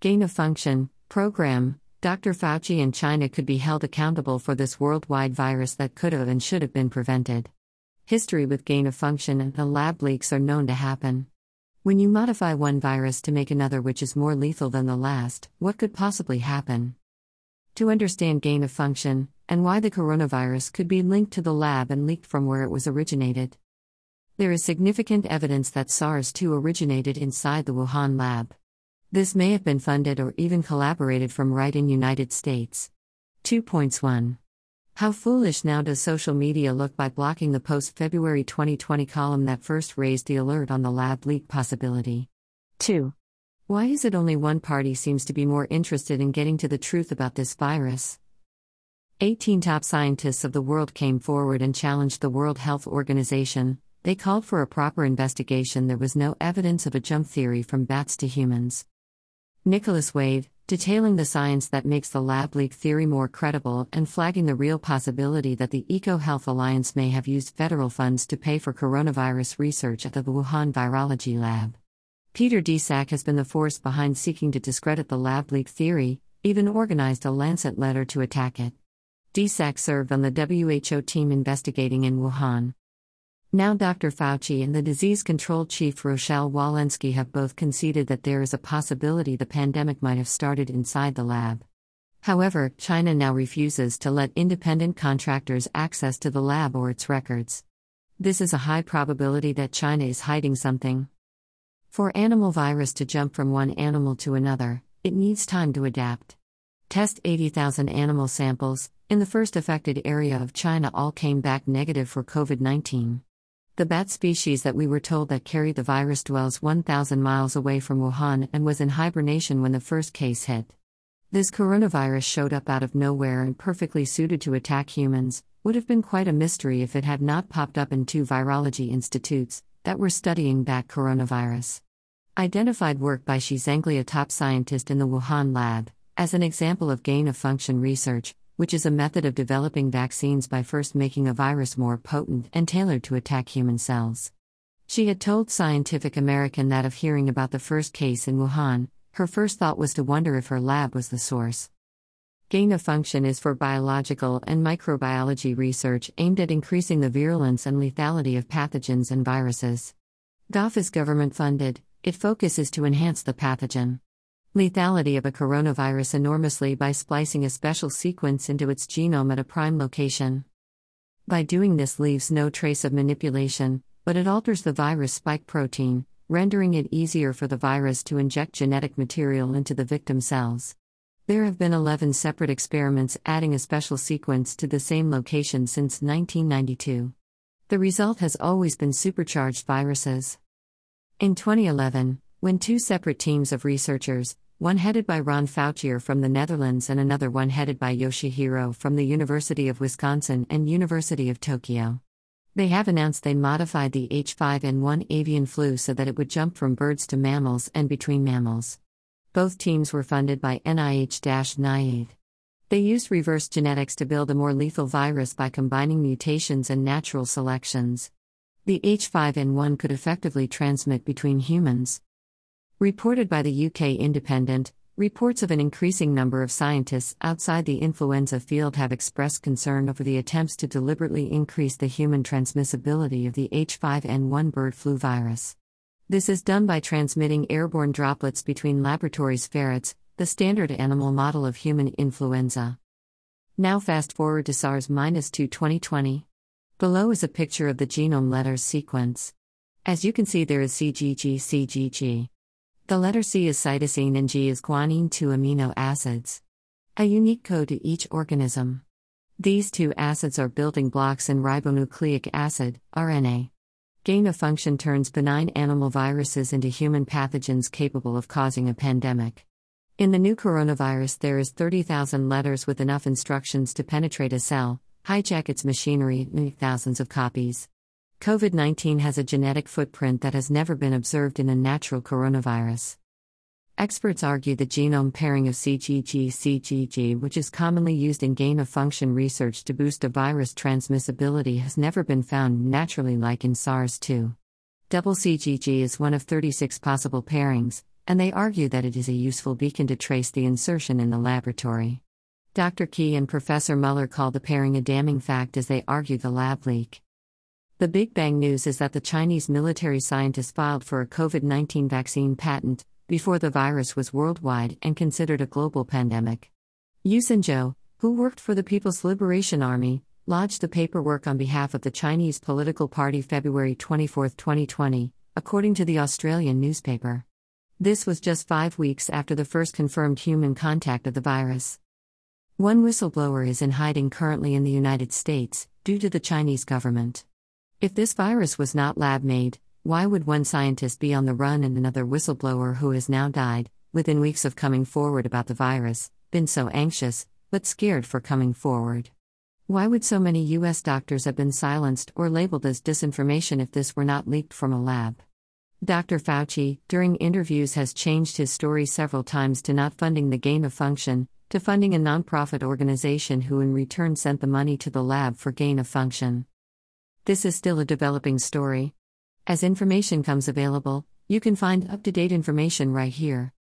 Gain of function, program, Dr. Fauci and China could be held accountable for this worldwide virus that could have and should have been prevented. History with gain of function and the lab leaks are known to happen. When you modify one virus to make another which is more lethal than the last, what could possibly happen? To understand gain of function, and why the coronavirus could be linked to the lab and leaked from where it was originated. There is significant evidence that SARS 2 originated inside the Wuhan lab. This may have been funded or even collaborated from right in United States. 2.1 How foolish now does social media look by blocking the post February 2020 column that first raised the alert on the lab leak possibility? 2. Why is it only one party seems to be more interested in getting to the truth about this virus? 18 top scientists of the world came forward and challenged the World Health Organization. They called for a proper investigation. There was no evidence of a jump theory from bats to humans. Nicholas Wade, detailing the science that makes the lab leak theory more credible and flagging the real possibility that the EcoHealth Alliance may have used federal funds to pay for coronavirus research at the Wuhan Virology Lab. Peter Daszak has been the force behind seeking to discredit the lab leak theory, even organized a Lancet letter to attack it. Daszak served on the WHO team investigating in Wuhan. Now, Dr. Fauci and the disease control chief Rochelle Walensky have both conceded that there is a possibility the pandemic might have started inside the lab. However, China now refuses to let independent contractors access to the lab or its records. This is a high probability that China is hiding something. For animal virus to jump from one animal to another, it needs time to adapt. Test 80,000 animal samples, in the first affected area of China, all came back negative for COVID 19. The bat species that we were told that carried the virus dwells 1,000 miles away from Wuhan and was in hibernation when the first case hit. This coronavirus showed up out of nowhere and perfectly suited to attack humans, would have been quite a mystery if it had not popped up in two virology institutes that were studying bat coronavirus. Identified work by Shi Zhengli, a top scientist in the Wuhan lab, as an example of gain of function research, which is a method of developing vaccines by first making a virus more potent and tailored to attack human cells. She had told Scientific American that of hearing about the first case in Wuhan, her first thought was to wonder if her lab was the source. Gain of function is for biological and microbiology research aimed at increasing the virulence and lethality of pathogens and viruses. GOF is government funded, it focuses to enhance the pathogen lethality of a coronavirus enormously by splicing a special sequence into its genome at a prime location. By doing this leaves no trace of manipulation, but it alters the virus spike protein, rendering it easier for the virus to inject genetic material into the victim cells. There have been 11 separate experiments adding a special sequence to the same location since 1992. The result has always been supercharged viruses. In 2011, when two separate teams of researchers, one headed by Ron Fouchier from the Netherlands and another one headed by Yoshihiro from the University of Wisconsin and University of Tokyo. They have announced they modified the H5N1 avian flu so that it would jump from birds to mammals and between mammals. Both teams were funded by NIH NIAID. They used reverse genetics to build a more lethal virus by combining mutations and natural selections. The H5N1 could effectively transmit between humans. Reported by the UK Independent, reports of an increasing number of scientists outside the influenza field have expressed concern over the attempts to deliberately increase the human transmissibility of the H5N1 bird flu virus. This is done by transmitting airborne droplets between laboratories ferrets, the standard animal model of human influenza. Now fast forward to SARS 2 2020. Below is a picture of the genome letters sequence. As you can see, there is CGG CGG. The letter C is cytosine and G is guanine 2 amino acids. A unique code to each organism. These two acids are building blocks in ribonucleic acid, RNA. Gain of function turns benign animal viruses into human pathogens capable of causing a pandemic. In the new coronavirus, there is 30,000 letters with enough instructions to penetrate a cell, hijack its machinery, make thousands of copies. COVID 19 has a genetic footprint that has never been observed in a natural coronavirus. Experts argue the genome pairing of CGG CGG, which is commonly used in gain of function research to boost a virus transmissibility, has never been found naturally like in SARS 2. Double CGG is one of 36 possible pairings, and they argue that it is a useful beacon to trace the insertion in the laboratory. Dr. Key and Professor Muller call the pairing a damning fact as they argue the lab leak. The Big Bang news is that the Chinese military scientists filed for a COVID 19 vaccine patent before the virus was worldwide and considered a global pandemic. Yu Xinzhou, who worked for the People's Liberation Army, lodged the paperwork on behalf of the Chinese political party February 24, 2020, according to the Australian newspaper. This was just five weeks after the first confirmed human contact of the virus. One whistleblower is in hiding currently in the United States, due to the Chinese government. If this virus was not lab made, why would one scientist be on the run and another whistleblower who has now died, within weeks of coming forward about the virus, been so anxious, but scared for coming forward? Why would so many US doctors have been silenced or labeled as disinformation if this were not leaked from a lab? Dr. Fauci, during interviews, has changed his story several times to not funding the gain of function, to funding a nonprofit organization who in return sent the money to the lab for gain of function. This is still a developing story. As information comes available, you can find up to date information right here.